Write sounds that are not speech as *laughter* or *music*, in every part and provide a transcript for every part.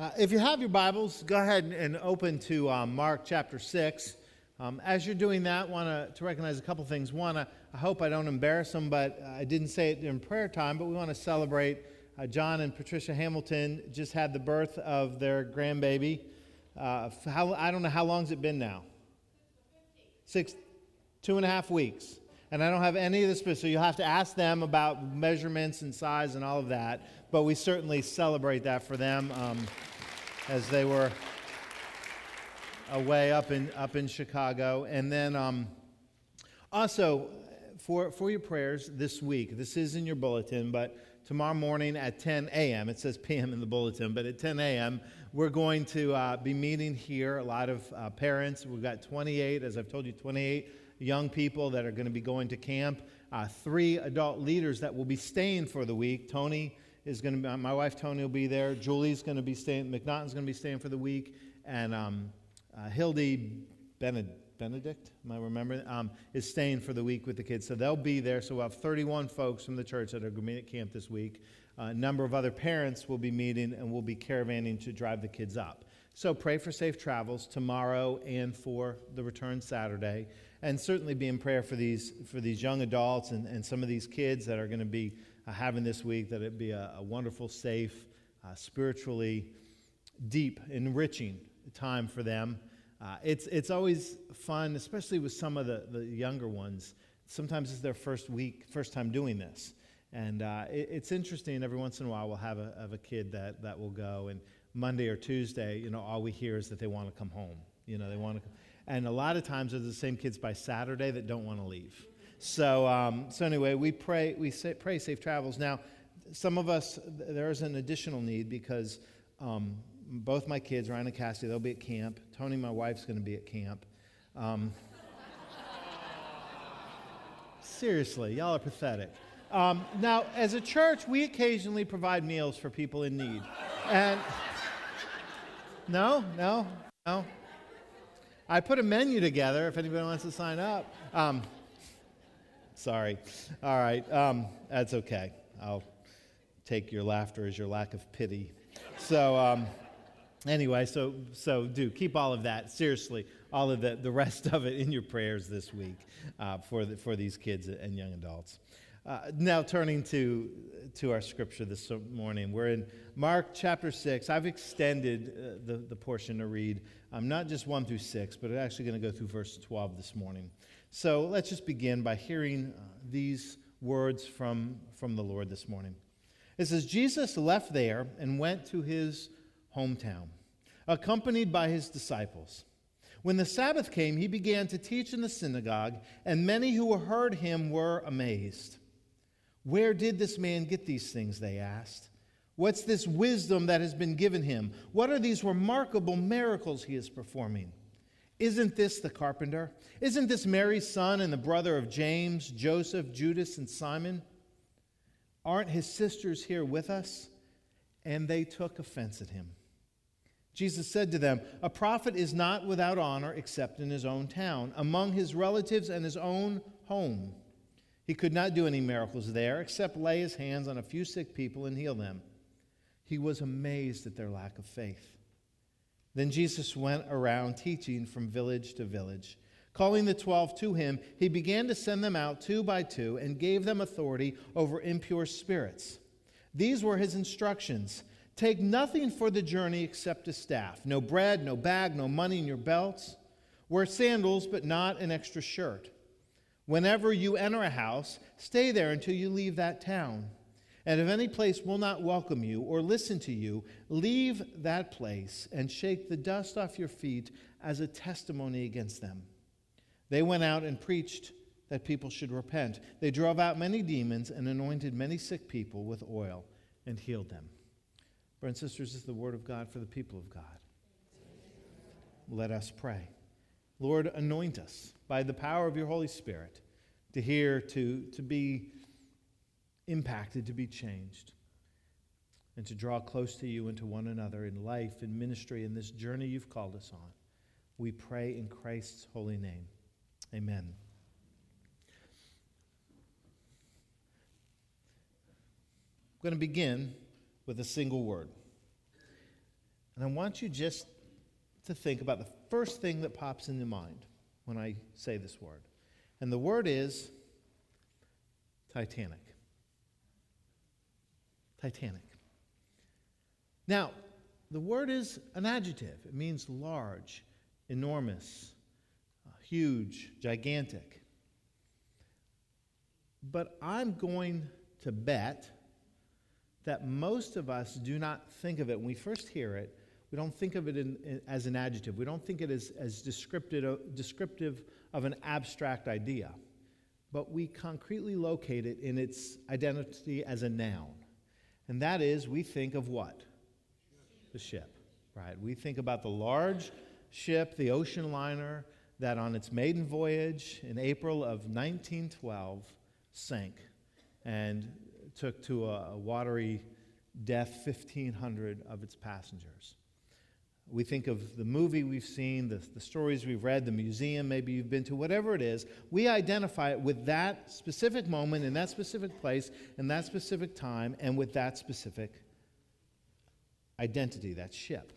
Uh, if you have your Bibles, go ahead and, and open to um, Mark chapter 6. Um, as you're doing that, want to recognize a couple things. One, I, I, hope I don't embarrass them, but I didn't say it in prayer time, but we want to celebrate uh, John and Patricia Hamilton just had the birth of their grandbaby. Uh, how, I don't know, how long has it been now? Six, two and a half weeks. And I don't have any of the specifics, so you'll have to ask them about measurements and size and all of that. But we certainly celebrate that for them. Um, as they were away up in, up in Chicago. And then um, also, for, for your prayers this week, this is in your bulletin, but tomorrow morning at 10 a.m., it says p.m. in the bulletin, but at 10 a.m., we're going to uh, be meeting here. A lot of uh, parents. We've got 28, as I've told you, 28 young people that are going to be going to camp. Uh, three adult leaders that will be staying for the week. Tony is going to be, my wife Tony will be there. Julie's going to be staying, McNaughton's going to be staying for the week. And um, uh, Hildy Benedict, am I remembering, um, is staying for the week with the kids. So they'll be there. So we'll have 31 folks from the church that are going to be at camp this week. Uh, a number of other parents will be meeting and we'll be caravanning to drive the kids up. So pray for safe travels tomorrow and for the return Saturday. And certainly be in prayer for these, for these young adults and, and some of these kids that are going to be having this week, that it be a, a wonderful, safe, uh, spiritually deep, enriching time for them. Uh, it's, it's always fun, especially with some of the, the younger ones. Sometimes it's their first week, first time doing this. And uh, it, it's interesting, every once in a while, we'll have a, have a kid that, that will go. And Monday or Tuesday, you know, all we hear is that they want to come home. You know, they want to. And a lot of times, they're the same kids by Saturday that don't want to leave. So, um, so anyway, we pray, we say, pray safe travels. Now, some of us, there is an additional need because um, both my kids, Ryan and Cassie, they'll be at camp. Tony, my wife's going to be at camp. Um, seriously, y'all are pathetic. Um, now, as a church, we occasionally provide meals for people in need. And *laughs* no, no, no. I put a menu together if anybody wants to sign up. Um, Sorry. All right. Um, that's okay. I'll take your laughter as your lack of pity. So, um, anyway, so, so do keep all of that, seriously, all of the, the rest of it in your prayers this week uh, for, the, for these kids and young adults. Uh, now, turning to, to our scripture this morning, we're in Mark chapter 6. I've extended uh, the, the portion to read, um, not just 1 through 6, but I'm actually going to go through verse 12 this morning. So let's just begin by hearing uh, these words from, from the Lord this morning. It says, Jesus left there and went to his hometown, accompanied by his disciples. When the Sabbath came, he began to teach in the synagogue, and many who heard him were amazed. Where did this man get these things? They asked. What's this wisdom that has been given him? What are these remarkable miracles he is performing? Isn't this the carpenter? Isn't this Mary's son and the brother of James, Joseph, Judas, and Simon? Aren't his sisters here with us? And they took offense at him. Jesus said to them, A prophet is not without honor except in his own town, among his relatives and his own home. He could not do any miracles there except lay his hands on a few sick people and heal them. He was amazed at their lack of faith. Then Jesus went around teaching from village to village. Calling the twelve to him, he began to send them out two by two and gave them authority over impure spirits. These were his instructions Take nothing for the journey except a staff no bread, no bag, no money in your belts. Wear sandals, but not an extra shirt. Whenever you enter a house, stay there until you leave that town. And if any place will not welcome you or listen to you, leave that place and shake the dust off your feet as a testimony against them. They went out and preached that people should repent. They drove out many demons and anointed many sick people with oil and healed them. Brothers and sisters, this is the word of God for the people of God. Let us pray. Lord, anoint us by the power of your Holy Spirit to hear, to, to be impacted to be changed and to draw close to you and to one another in life, in ministry, in this journey you've called us on. We pray in Christ's holy name. Amen. I'm going to begin with a single word. And I want you just to think about the first thing that pops in your mind when I say this word. And the word is Titanic. Titanic. Now, the word is an adjective. It means large, enormous, uh, huge, gigantic. But I'm going to bet that most of us do not think of it when we first hear it. We don't think of it in, in, as an adjective. We don't think it as, as descriptive, descriptive of an abstract idea. But we concretely locate it in its identity as a noun. And that is, we think of what? The ship, right? We think about the large ship, the ocean liner, that on its maiden voyage in April of 1912 sank and took to a, a watery death 1,500 of its passengers. We think of the movie we've seen, the, the stories we've read, the museum maybe you've been to, whatever it is. We identify it with that specific moment, in that specific place, in that specific time, and with that specific identity, that ship.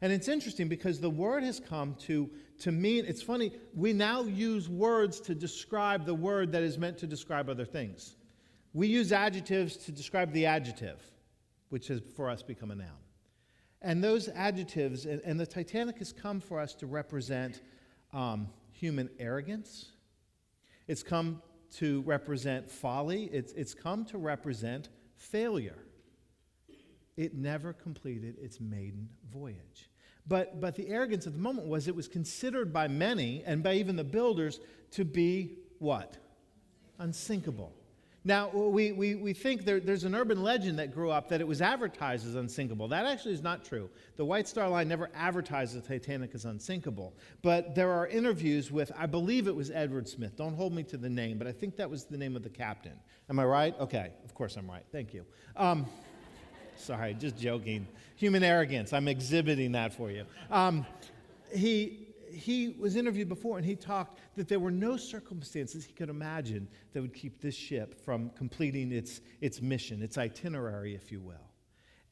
And it's interesting because the word has come to, to mean, it's funny, we now use words to describe the word that is meant to describe other things. We use adjectives to describe the adjective, which has for us become a noun. And those adjectives, and, and the Titanic has come for us to represent um, human arrogance. It's come to represent folly. It's, it's come to represent failure. It never completed its maiden voyage. But, but the arrogance of the moment was it was considered by many and by even the builders to be what? Unsinkable. Now, we, we, we think there, there's an urban legend that grew up that it was advertised as unsinkable. That actually is not true. The White Star Line never advertised the Titanic as unsinkable. But there are interviews with, I believe it was Edward Smith. Don't hold me to the name, but I think that was the name of the captain. Am I right? Okay, of course I'm right. Thank you. Um, *laughs* sorry, just joking. Human arrogance. I'm exhibiting that for you. Um, he, he was interviewed before and he talked that there were no circumstances he could imagine that would keep this ship from completing its, its mission, its itinerary, if you will.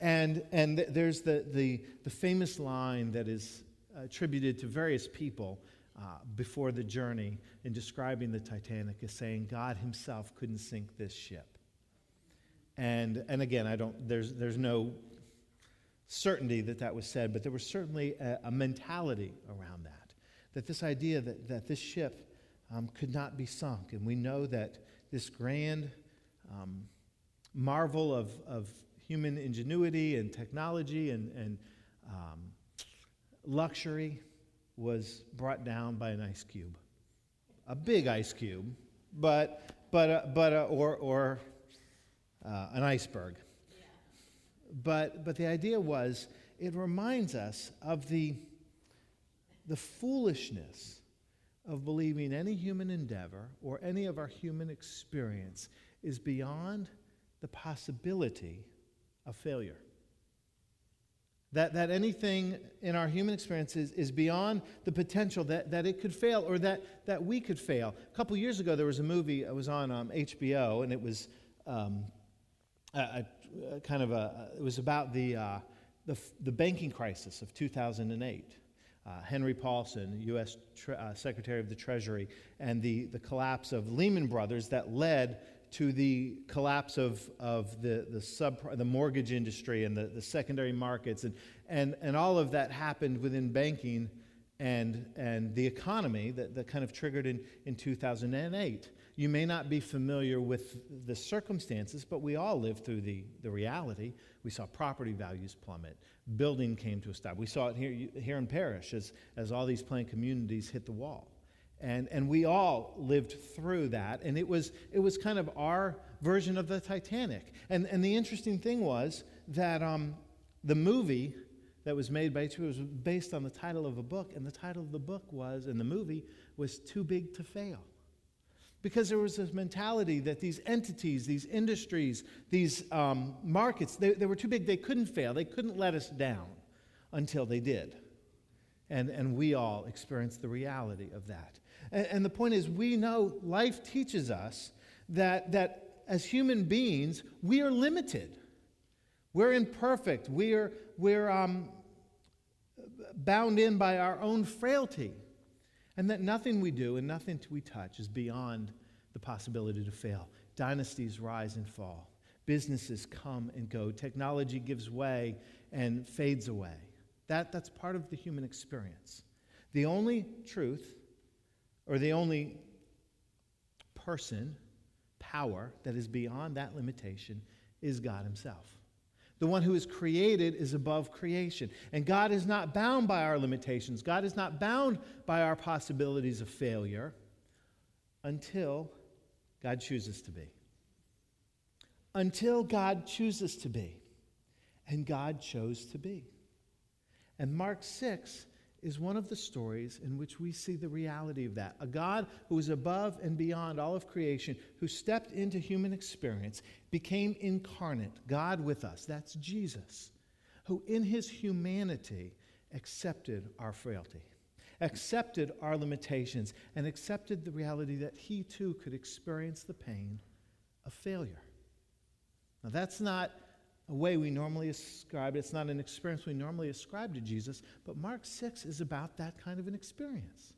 And, and th- there's the, the, the famous line that is attributed to various people uh, before the journey in describing the Titanic as saying God himself couldn't sink this ship. And, and again, I don't, there's, there's no certainty that that was said, but there was certainly a, a mentality around that that this idea that, that this ship um, could not be sunk. And we know that this grand um, marvel of, of human ingenuity and technology and, and um, luxury was brought down by an ice cube. A big ice cube, but, but, uh, but uh, or, or uh, an iceberg. Yeah. But, but the idea was it reminds us of the the foolishness of believing any human endeavor or any of our human experience is beyond the possibility of failure. That, that anything in our human experience is, is beyond the potential that, that it could fail or that, that we could fail. A couple years ago, there was a movie, it was on um, HBO, and it was um, a, a, kind of a, it was about the, uh, the, the banking crisis of 2008 uh, Henry Paulson, U.S. Tre- uh, Secretary of the Treasury, and the, the collapse of Lehman Brothers that led to the collapse of, of the, the, sub, the mortgage industry and the, the secondary markets. And, and, and all of that happened within banking and, and the economy that, that kind of triggered in, in 2008. You may not be familiar with the circumstances, but we all lived through the, the reality. We saw property values plummet building came to a stop. We saw it here, here in Parrish as, as all these planned communities hit the wall. And, and we all lived through that. And it was, it was kind of our version of the Titanic. And, and the interesting thing was that um, the movie that was made by HBO was based on the title of a book. And the title of the book was, and the movie was Too Big to Fail. Because there was this mentality that these entities, these industries, these um, markets, they, they were too big. They couldn't fail. They couldn't let us down until they did. And, and we all experienced the reality of that. And, and the point is, we know life teaches us that, that as human beings, we are limited. We're imperfect. We're, we're, um, bound in by our own frailty, and that nothing we do and nothing we touch is beyond the possibility to fail. Dynasties rise and fall, businesses come and go, technology gives way and fades away. That, that's part of the human experience. The only truth, or the only person, power that is beyond that limitation is God Himself. The one who is created is above creation. And God is not bound by our limitations. God is not bound by our possibilities of failure until God chooses to be. Until God chooses to be. And God chose to be. And Mark 6 is one of the stories in which we see the reality of that. A God who is above and beyond all of creation, who stepped into human experience, became incarnate, God with us. That's Jesus, who in his humanity accepted our frailty, accepted our limitations, and accepted the reality that he too could experience the pain of failure. Now, that's not a way we normally ascribe it. It's not an experience we normally ascribe to Jesus, but Mark 6 is about that kind of an experience.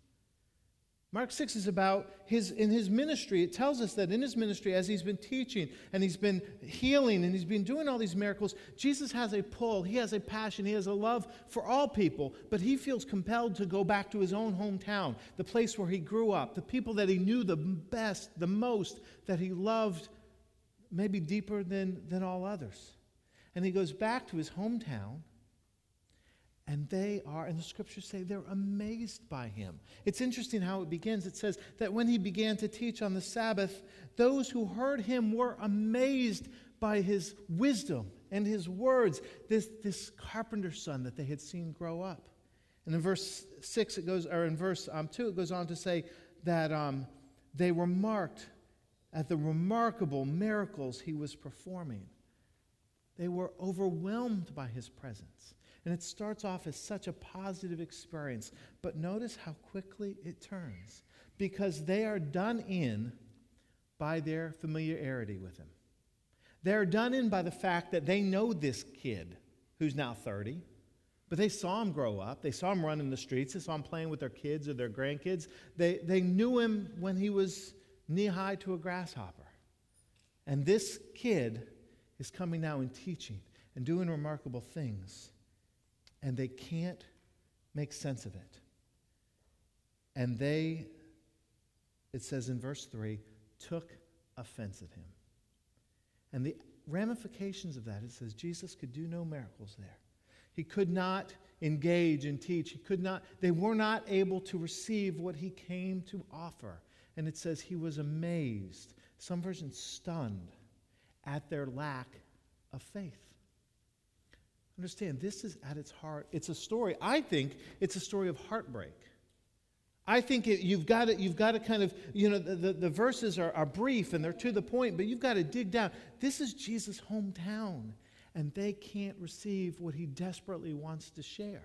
Mark 6 is about his, in his ministry, it tells us that in his ministry, as he's been teaching and he's been healing and he's been doing all these miracles, Jesus has a pull, he has a passion, he has a love for all people, but he feels compelled to go back to his own hometown, the place where he grew up, the people that he knew the best, the most, that he loved maybe deeper than, than all others. And he goes back to his hometown, and they are, and the scriptures say they're amazed by him. It's interesting how it begins. It says that when he began to teach on the Sabbath, those who heard him were amazed by his wisdom and his words, this, this carpenter's son that they had seen grow up. And in verse 6, it goes, or in verse um, 2, it goes on to say that um, they were marked at the remarkable miracles he was performing. They were overwhelmed by his presence. And it starts off as such a positive experience. But notice how quickly it turns because they are done in by their familiarity with him. They're done in by the fact that they know this kid who's now 30, but they saw him grow up. They saw him run in the streets. They saw him playing with their kids or their grandkids. They, they knew him when he was knee high to a grasshopper. And this kid is coming now and teaching and doing remarkable things, and they can't make sense of it. And they, it says in verse 3, took offense at him. And the ramifications of that, it says Jesus could do no miracles there. He could not engage and teach. He could not, they were not able to receive what he came to offer. And it says he was amazed, some versions stunned at their lack of faith. Understand, this is at its heart. It's a story, I think it's a story of heartbreak. I think it, you've got to, you've got to kind of, you know, the, the, the verses are, are brief and they're to the point, but you've got to dig down. This is Jesus' hometown, and they can't receive what he desperately wants to share.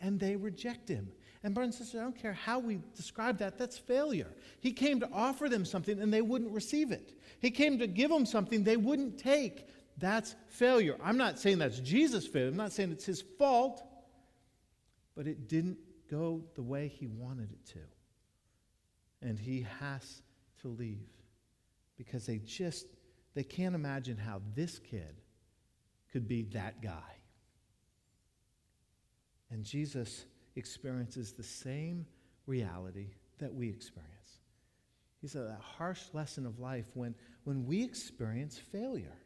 And they reject him. And brothers and I don't care how we describe that, that's failure. He came to offer them something and they wouldn't receive it. He came to give them something they wouldn't take. That's failure. I'm not saying that's Jesus' failure. I'm not saying it's his fault, but it didn't go the way he wanted it to. And he has to leave because they just they can't imagine how this kid could be that guy. And Jesus experiences the same reality that we experience. He said that harsh lesson of life when, when we experience failure,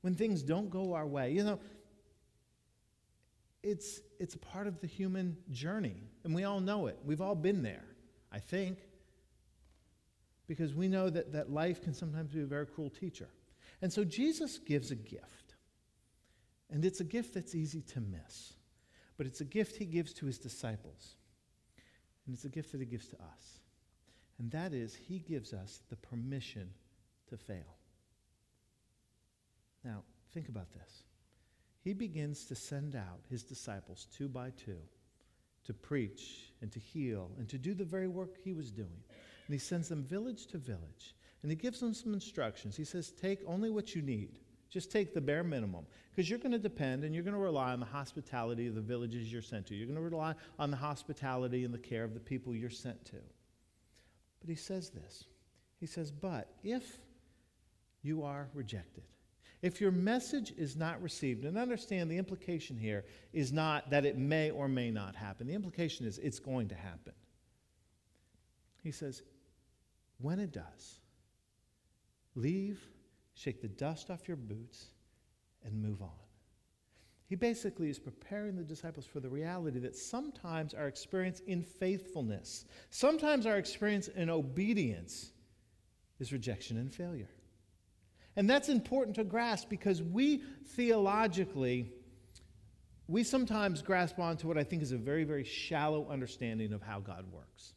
when things don't go our way. You know, it's, it's a part of the human journey, and we all know it. We've all been there, I think, because we know that, that life can sometimes be a very cruel teacher. And so Jesus gives a gift, and it's a gift that's easy to miss but it's a gift he gives to his disciples. And it's a gift that he gives to us. And that is, he gives us the permission to fail. Now, think about this. He begins to send out his disciples two by two to preach and to heal and to do the very work he was doing. And he sends them village to village. And he gives them some instructions. He says, Take only what you need Just take the bare minimum because you're going to depend and you're going to rely on the hospitality of the villages you're sent to. You're going to rely on the hospitality and the care of the people you're sent to. But he says this He says, But if you are rejected, if your message is not received, and understand the implication here is not that it may or may not happen, the implication is it's going to happen. He says, when it does, leave, shake the dust off your boots, and move on. He basically is preparing the disciples for the reality that sometimes our experience in faithfulness, sometimes our experience in obedience is rejection and failure. And that's important to grasp because we theologically, we sometimes grasp onto what I think is a very, very shallow understanding of how God works.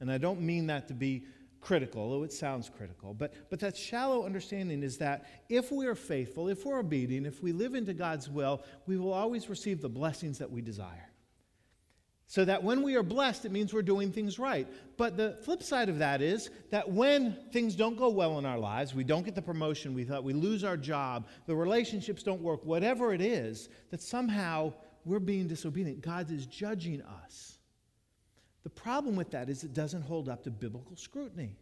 And I don't mean that to be critical, although it sounds critical. But, but that shallow understanding is that if we are faithful, if we're obedient, if we live into God's will, we will always receive the blessings that we desire. So that when we are blessed, it means we're doing things right. But the flip side of that is that when things don't go well in our lives, we don't get the promotion we thought, we lose our job, the relationships don't work, whatever it is, that somehow we're being disobedient. God is judging us. The problem with that is it doesn't hold up to biblical scrutiny.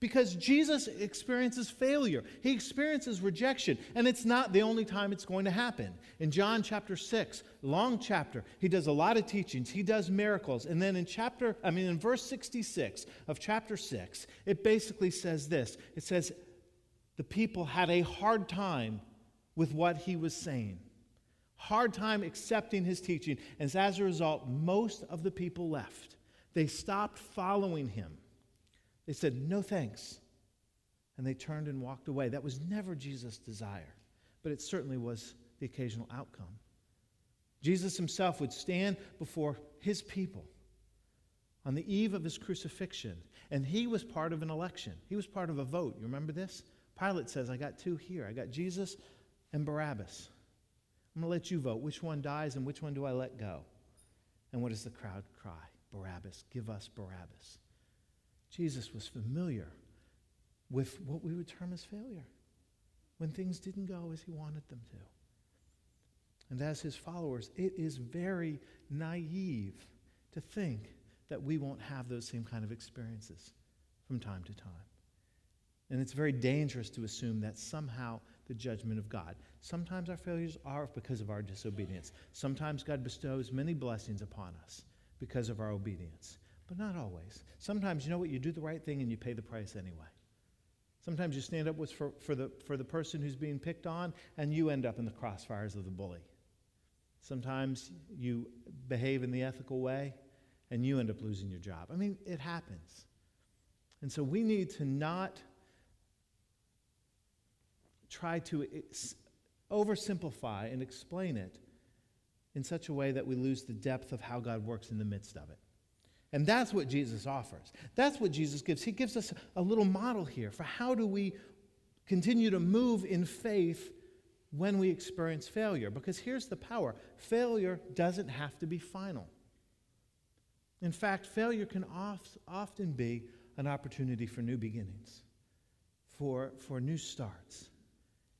Because Jesus experiences failure. He experiences rejection. And it's not the only time it's going to happen. In John chapter 6, long chapter, he does a lot of teachings. He does miracles. And then in chapter, I mean, in verse 66 of chapter 6, it basically says this it says, the people had a hard time with what he was saying, hard time accepting his teaching. And as a result, most of the people left. They stopped following him. They said, No thanks. And they turned and walked away. That was never Jesus' desire, but it certainly was the occasional outcome. Jesus himself would stand before his people on the eve of his crucifixion, and he was part of an election. He was part of a vote. You remember this? Pilate says, I got two here. I got Jesus and Barabbas. I'm going to let you vote. Which one dies and which one do I let go? And what does the crowd cry? Barabbas. Give us Barabbas. Jesus was familiar with what we would term as failure when things didn't go as he wanted them to. And as his followers, it is very naive to think that we won't have those same kind of experiences from time to time. And it's very dangerous to assume that somehow the judgment of God. Sometimes our failures are because of our disobedience. Sometimes God bestows many blessings upon us because of our obedience but not always. Sometimes, you know what, you do the right thing and you pay the price anyway. Sometimes you stand up with for, for, the, for the person who's being picked on and you end up in the crossfires of the bully. Sometimes you behave in the ethical way and you end up losing your job. I mean, it happens. And so we need to not try to eh, oversimplify and explain it in such a way that we lose the depth of how God works in the midst of it. And that's what Jesus offers. That's what Jesus gives. He gives us a little model here for how do we continue to move in faith when we experience failure. Because here's the power failure doesn't have to be final. In fact, failure can oft, often be an opportunity for new beginnings, for, for new starts.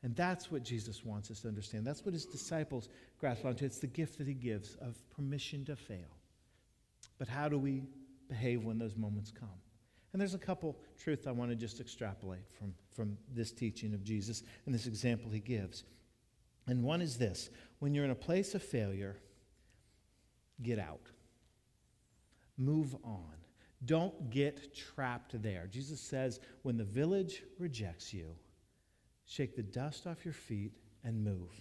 And that's what Jesus wants us to understand. That's what his disciples grasp onto. It's the gift that he gives of permission to fail. But how do we behave when those moments come? And there's a couple truths I want to just extrapolate from, from this teaching of Jesus and this example he gives. And one is this when you're in a place of failure, get out, move on. Don't get trapped there. Jesus says, when the village rejects you, shake the dust off your feet and move.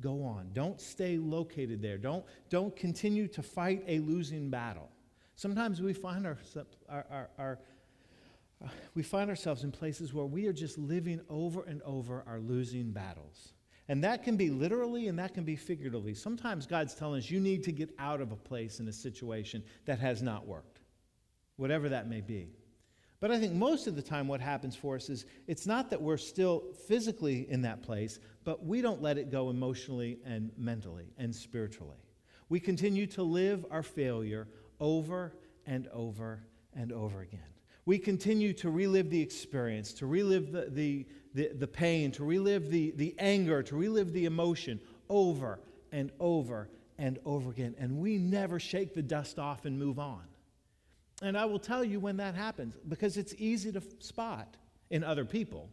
Go on. Don't stay located there. Don't, don't continue to fight a losing battle. Sometimes we find, our, our, our, our we find ourselves in places where we are just living over and over our losing battles. And that can be literally and that can be figuratively. Sometimes God's telling us you need to get out of a place in a situation that has not worked, whatever that may be. But I think most of the time, what happens for us is it's not that we're still physically in that place, but we don't let it go emotionally and mentally and spiritually. We continue to live our failure over and over and over again. We continue to relive the experience, to relive the, the, the, the pain, to relive the, the anger, to relive the emotion over and over and over again. And we never shake the dust off and move on. And I will tell you when that happens because it's easy to spot in other people.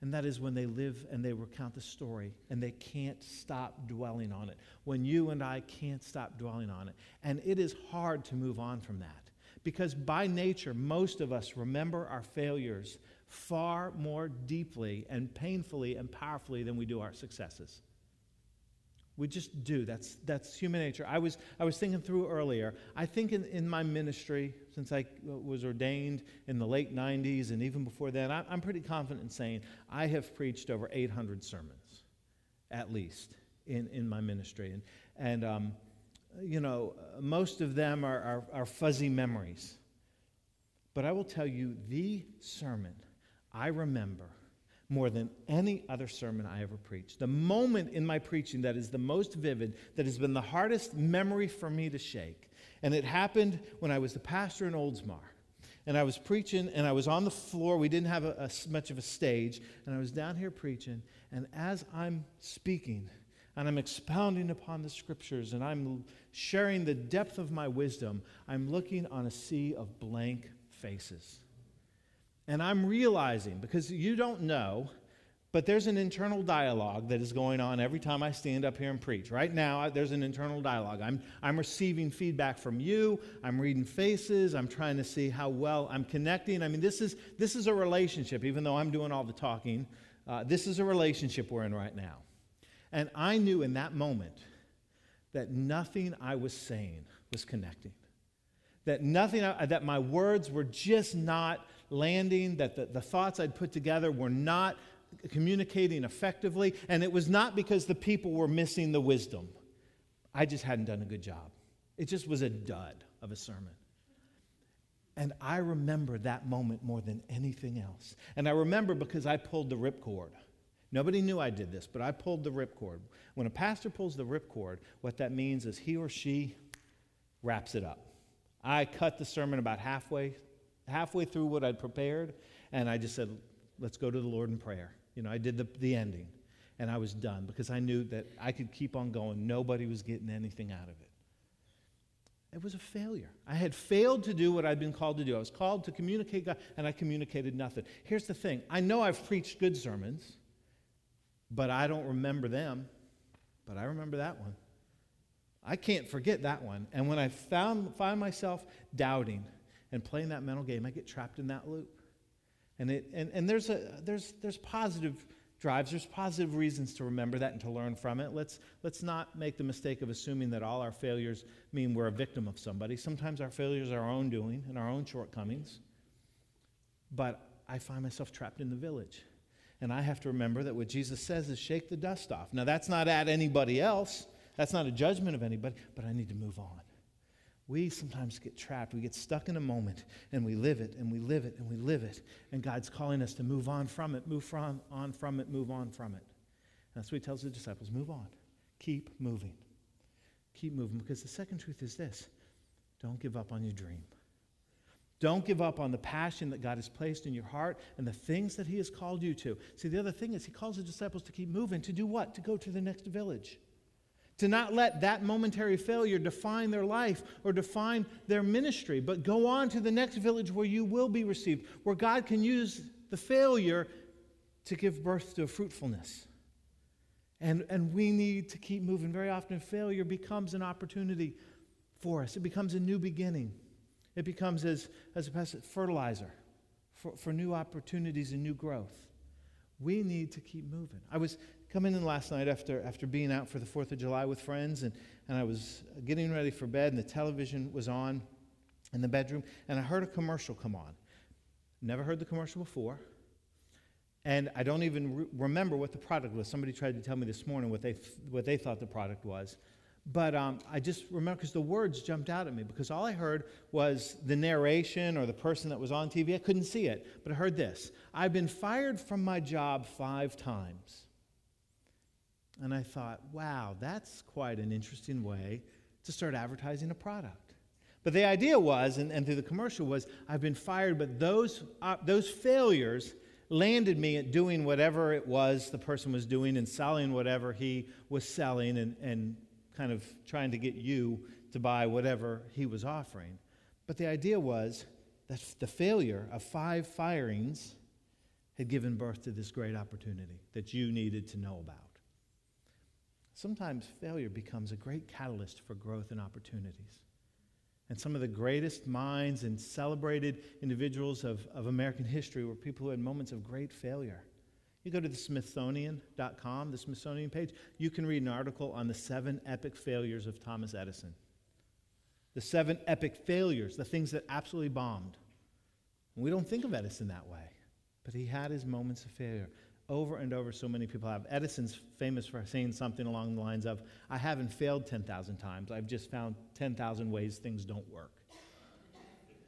And that is when they live and they recount the story and they can't stop dwelling on it. When you and I can't stop dwelling on it. And it is hard to move on from that because by nature, most of us remember our failures far more deeply and painfully and powerfully than we do our successes. We just do. That's, that's human nature. I was, I was thinking through earlier. I think in, in my ministry, since I was ordained in the late 90s and even before then, I, I'm pretty confident in saying I have preached over 800 sermons, at least, in, in my ministry. And, and um, you know, most of them are, are, are fuzzy memories. But I will tell you the sermon I remember more than any other sermon I ever preached. The moment in my preaching that is the most vivid, that has been the hardest memory for me to shake. And it happened when I was the pastor in Oldsmar. And I was preaching, and I was on the floor. We didn't have a, a, much of a stage. And I was down here preaching. And as I'm speaking, and I'm expounding upon the scriptures, and I'm sharing the depth of my wisdom, I'm looking on a sea of blank faces. And I'm realizing, because you don't know, but there's an internal dialogue that is going on every time I stand up here and preach. Right now, there's an internal dialogue. I'm, I'm receiving feedback from you. I'm reading faces. I'm trying to see how well I'm connecting. I mean, this is, this is a relationship, even though I'm doing all the talking. Uh, this is a relationship we're in right now. And I knew in that moment that nothing I was saying was connecting. That nothing, that my words were just not landing, that the, the thoughts I'd put together were not communicating effectively, and it was not because the people were missing the wisdom. I just hadn't done a good job. It just was a dud of a sermon. And I remember that moment more than anything else. And I remember because I pulled the ripcord. Nobody knew I did this, but I pulled the ripcord. When a pastor pulls the ripcord, what that means is he or she wraps it up. I cut the sermon about halfway halfway through what I'd prepared, and I just said, let's go to the Lord in prayer. You know, I did the, the ending, and I was done because I knew that I could keep on going. Nobody was getting anything out of it. It was a failure. I had failed to do what I'd been called to do. I was called to communicate God, and I communicated nothing. Here's the thing I know I've preached good sermons, but I don't remember them. But I remember that one. I can't forget that one. And when I found, find myself doubting, and playing that mental game, I get trapped in that loop. And, it, and, and there's, a, there's, there's positive drives, there's positive reasons to remember that and to learn from it. Let's, let's not make the mistake of assuming that all our failures mean we're a victim of somebody. Sometimes our failures are our own doing and our own shortcomings. But I find myself trapped in the village. And I have to remember that what Jesus says is shake the dust off. Now, that's not at anybody else, that's not a judgment of anybody, but I need to move on we sometimes get trapped. We get stuck in a moment and we live it and we live it and we live it. And God's calling us to move on from it, move from, on from it, move on from it. And that's what he tells the disciples move on. Keep moving. Keep moving. Because the second truth is this don't give up on your dream. Don't give up on the passion that God has placed in your heart and the things that He has called you to. See, the other thing is, He calls the disciples to keep moving. To do what? To go to the next village to not let that momentary failure define their life or define their ministry, but go on to the next village where you will be received, where God can use the failure to give birth to fruitfulness. And, and we need to keep moving. Very often, failure becomes an opportunity for us, it becomes a new beginning. It becomes, as, as a fertilizer for, for new opportunities and new growth. We need to keep moving. I was coming in last night after, after being out for the 4th of July with friends, and, and I was getting ready for bed, and the television was on in the bedroom, and I heard a commercial come on. Never heard the commercial before. And I don't even re- remember what the product was. Somebody tried to tell me this morning what they, th- what they thought the product was. But um, I just remember because the words jumped out at me because all I heard was the narration or the person that was on TV. I couldn't see it, but I heard this I've been fired from my job five times. And I thought, wow, that's quite an interesting way to start advertising a product. But the idea was, and, and through the commercial was, I've been fired, but those, uh, those failures landed me at doing whatever it was the person was doing and selling whatever he was selling and, and kind of trying to get you to buy whatever he was offering. But the idea was that the failure of five firings had given birth to this great opportunity that you needed to know about. Sometimes failure becomes a great catalyst for growth and opportunities. And some of the greatest minds and celebrated individuals of, of American history were people who had moments of great failure. You go to the Smithsonian.com, the Smithsonian page, you can read an article on the seven epic failures of Thomas Edison. The seven epic failures, the things that absolutely bombed. And we don't think of Edison that way, but he had his moments of failure over and over so many people have. Edison's famous for saying something along the lines of, I haven't failed 10,000 times, I've just found 10,000 ways things don't work.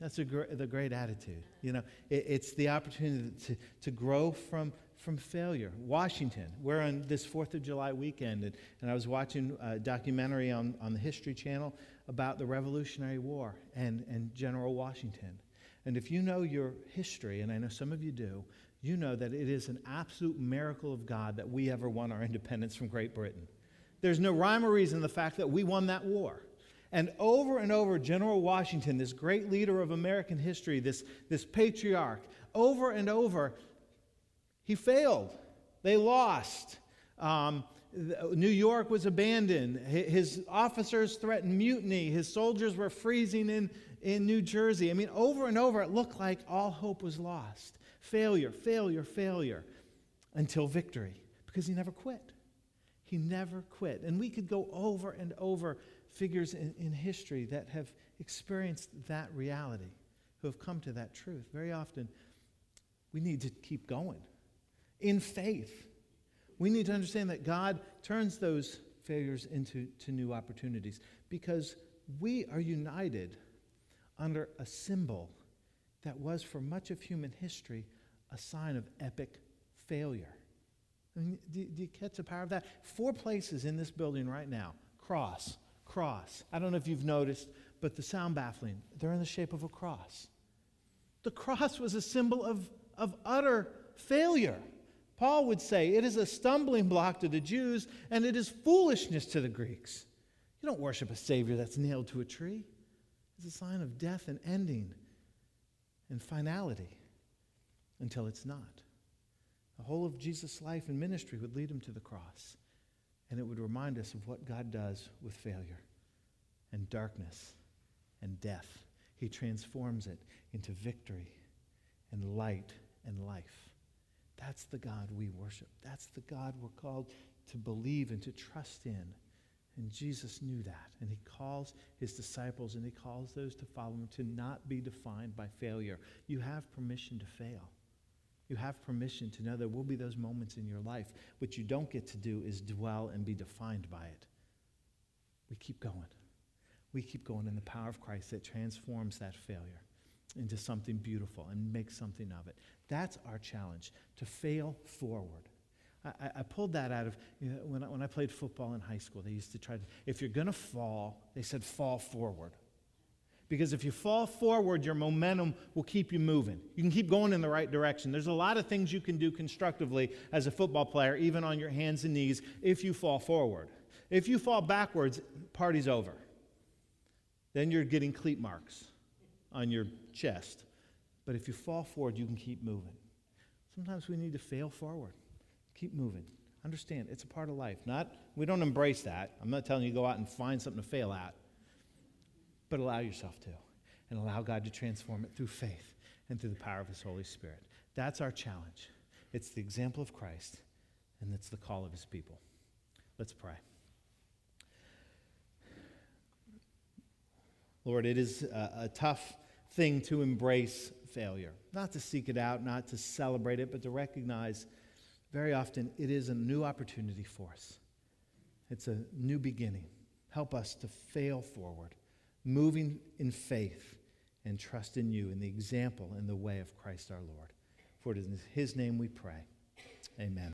That's a gr- the great attitude. You know, it, it's the opportunity to, to grow from, from failure. Washington, we're on this 4th of July weekend, and, and I was watching a documentary on, on the History Channel about the Revolutionary War and, and General Washington. And if you know your history, and I know some of you do, you know that it is an absolute miracle of God that we ever won our independence from Great Britain. There's no rhyme or reason the fact that we won that war. And over and over, General Washington, this great leader of American history, this, this patriarch, over and over, he failed. They lost. Um, New York was abandoned. His officers threatened mutiny. His soldiers were freezing in, in New Jersey. I mean, over and over, it looked like all hope was lost failure, failure, failure, until victory, because he never quit. He never quit. And we could go over and over figures in, in history that have experienced that reality, who have come to that truth. Very often, we need to keep going in faith. We need to understand that God turns those failures into to new opportunities because we are united under a symbol that was for much of human history a sign of epic failure. I mean, do, do you catch the power of that? Four places in this building right now cross, cross. I don't know if you've noticed, but the sound baffling, they're in the shape of a cross. The cross was a symbol of, of utter failure. Paul would say it is a stumbling block to the Jews and it is foolishness to the Greeks. You don't worship a Savior that's nailed to a tree. It's a sign of death and ending and finality until it's not. The whole of Jesus' life and ministry would lead him to the cross, and it would remind us of what God does with failure and darkness and death. He transforms it into victory and light and life. That's the God we worship. That's the God we're called to believe and to trust in. And Jesus knew that. And he calls his disciples and he calls those to follow him to not be defined by failure. You have permission to fail. You have permission to know there will be those moments in your life. What you don't get to do is dwell and be defined by it. We keep going. We keep going in the power of Christ that transforms that failure into something beautiful and makes something of it. That's our challenge to fail forward. I, I pulled that out of you know, when, I, when I played football in high school. They used to try to, if you're going to fall, they said fall forward. Because if you fall forward, your momentum will keep you moving. You can keep going in the right direction. There's a lot of things you can do constructively as a football player, even on your hands and knees, if you fall forward. If you fall backwards, party's over. Then you're getting cleat marks on your chest. But if you fall forward, you can keep moving. Sometimes we need to fail forward. Keep moving. Understand, it's a part of life. Not we don't embrace that. I'm not telling you go out and find something to fail at but allow yourself to and allow God to transform it through faith and through the power of His Holy Spirit. That's our challenge. It's the example of Christ, and it's the call of His people. Let's pray. Lord, it is a, a tough thing to embrace failure, not to seek it out, not to celebrate it, but to recognize very often it is a new opportunity for us. It's a new beginning. Help us to fail forward moving in faith and trust in you in the example and the way of Christ our Lord. For it is in his name we pray. Amen.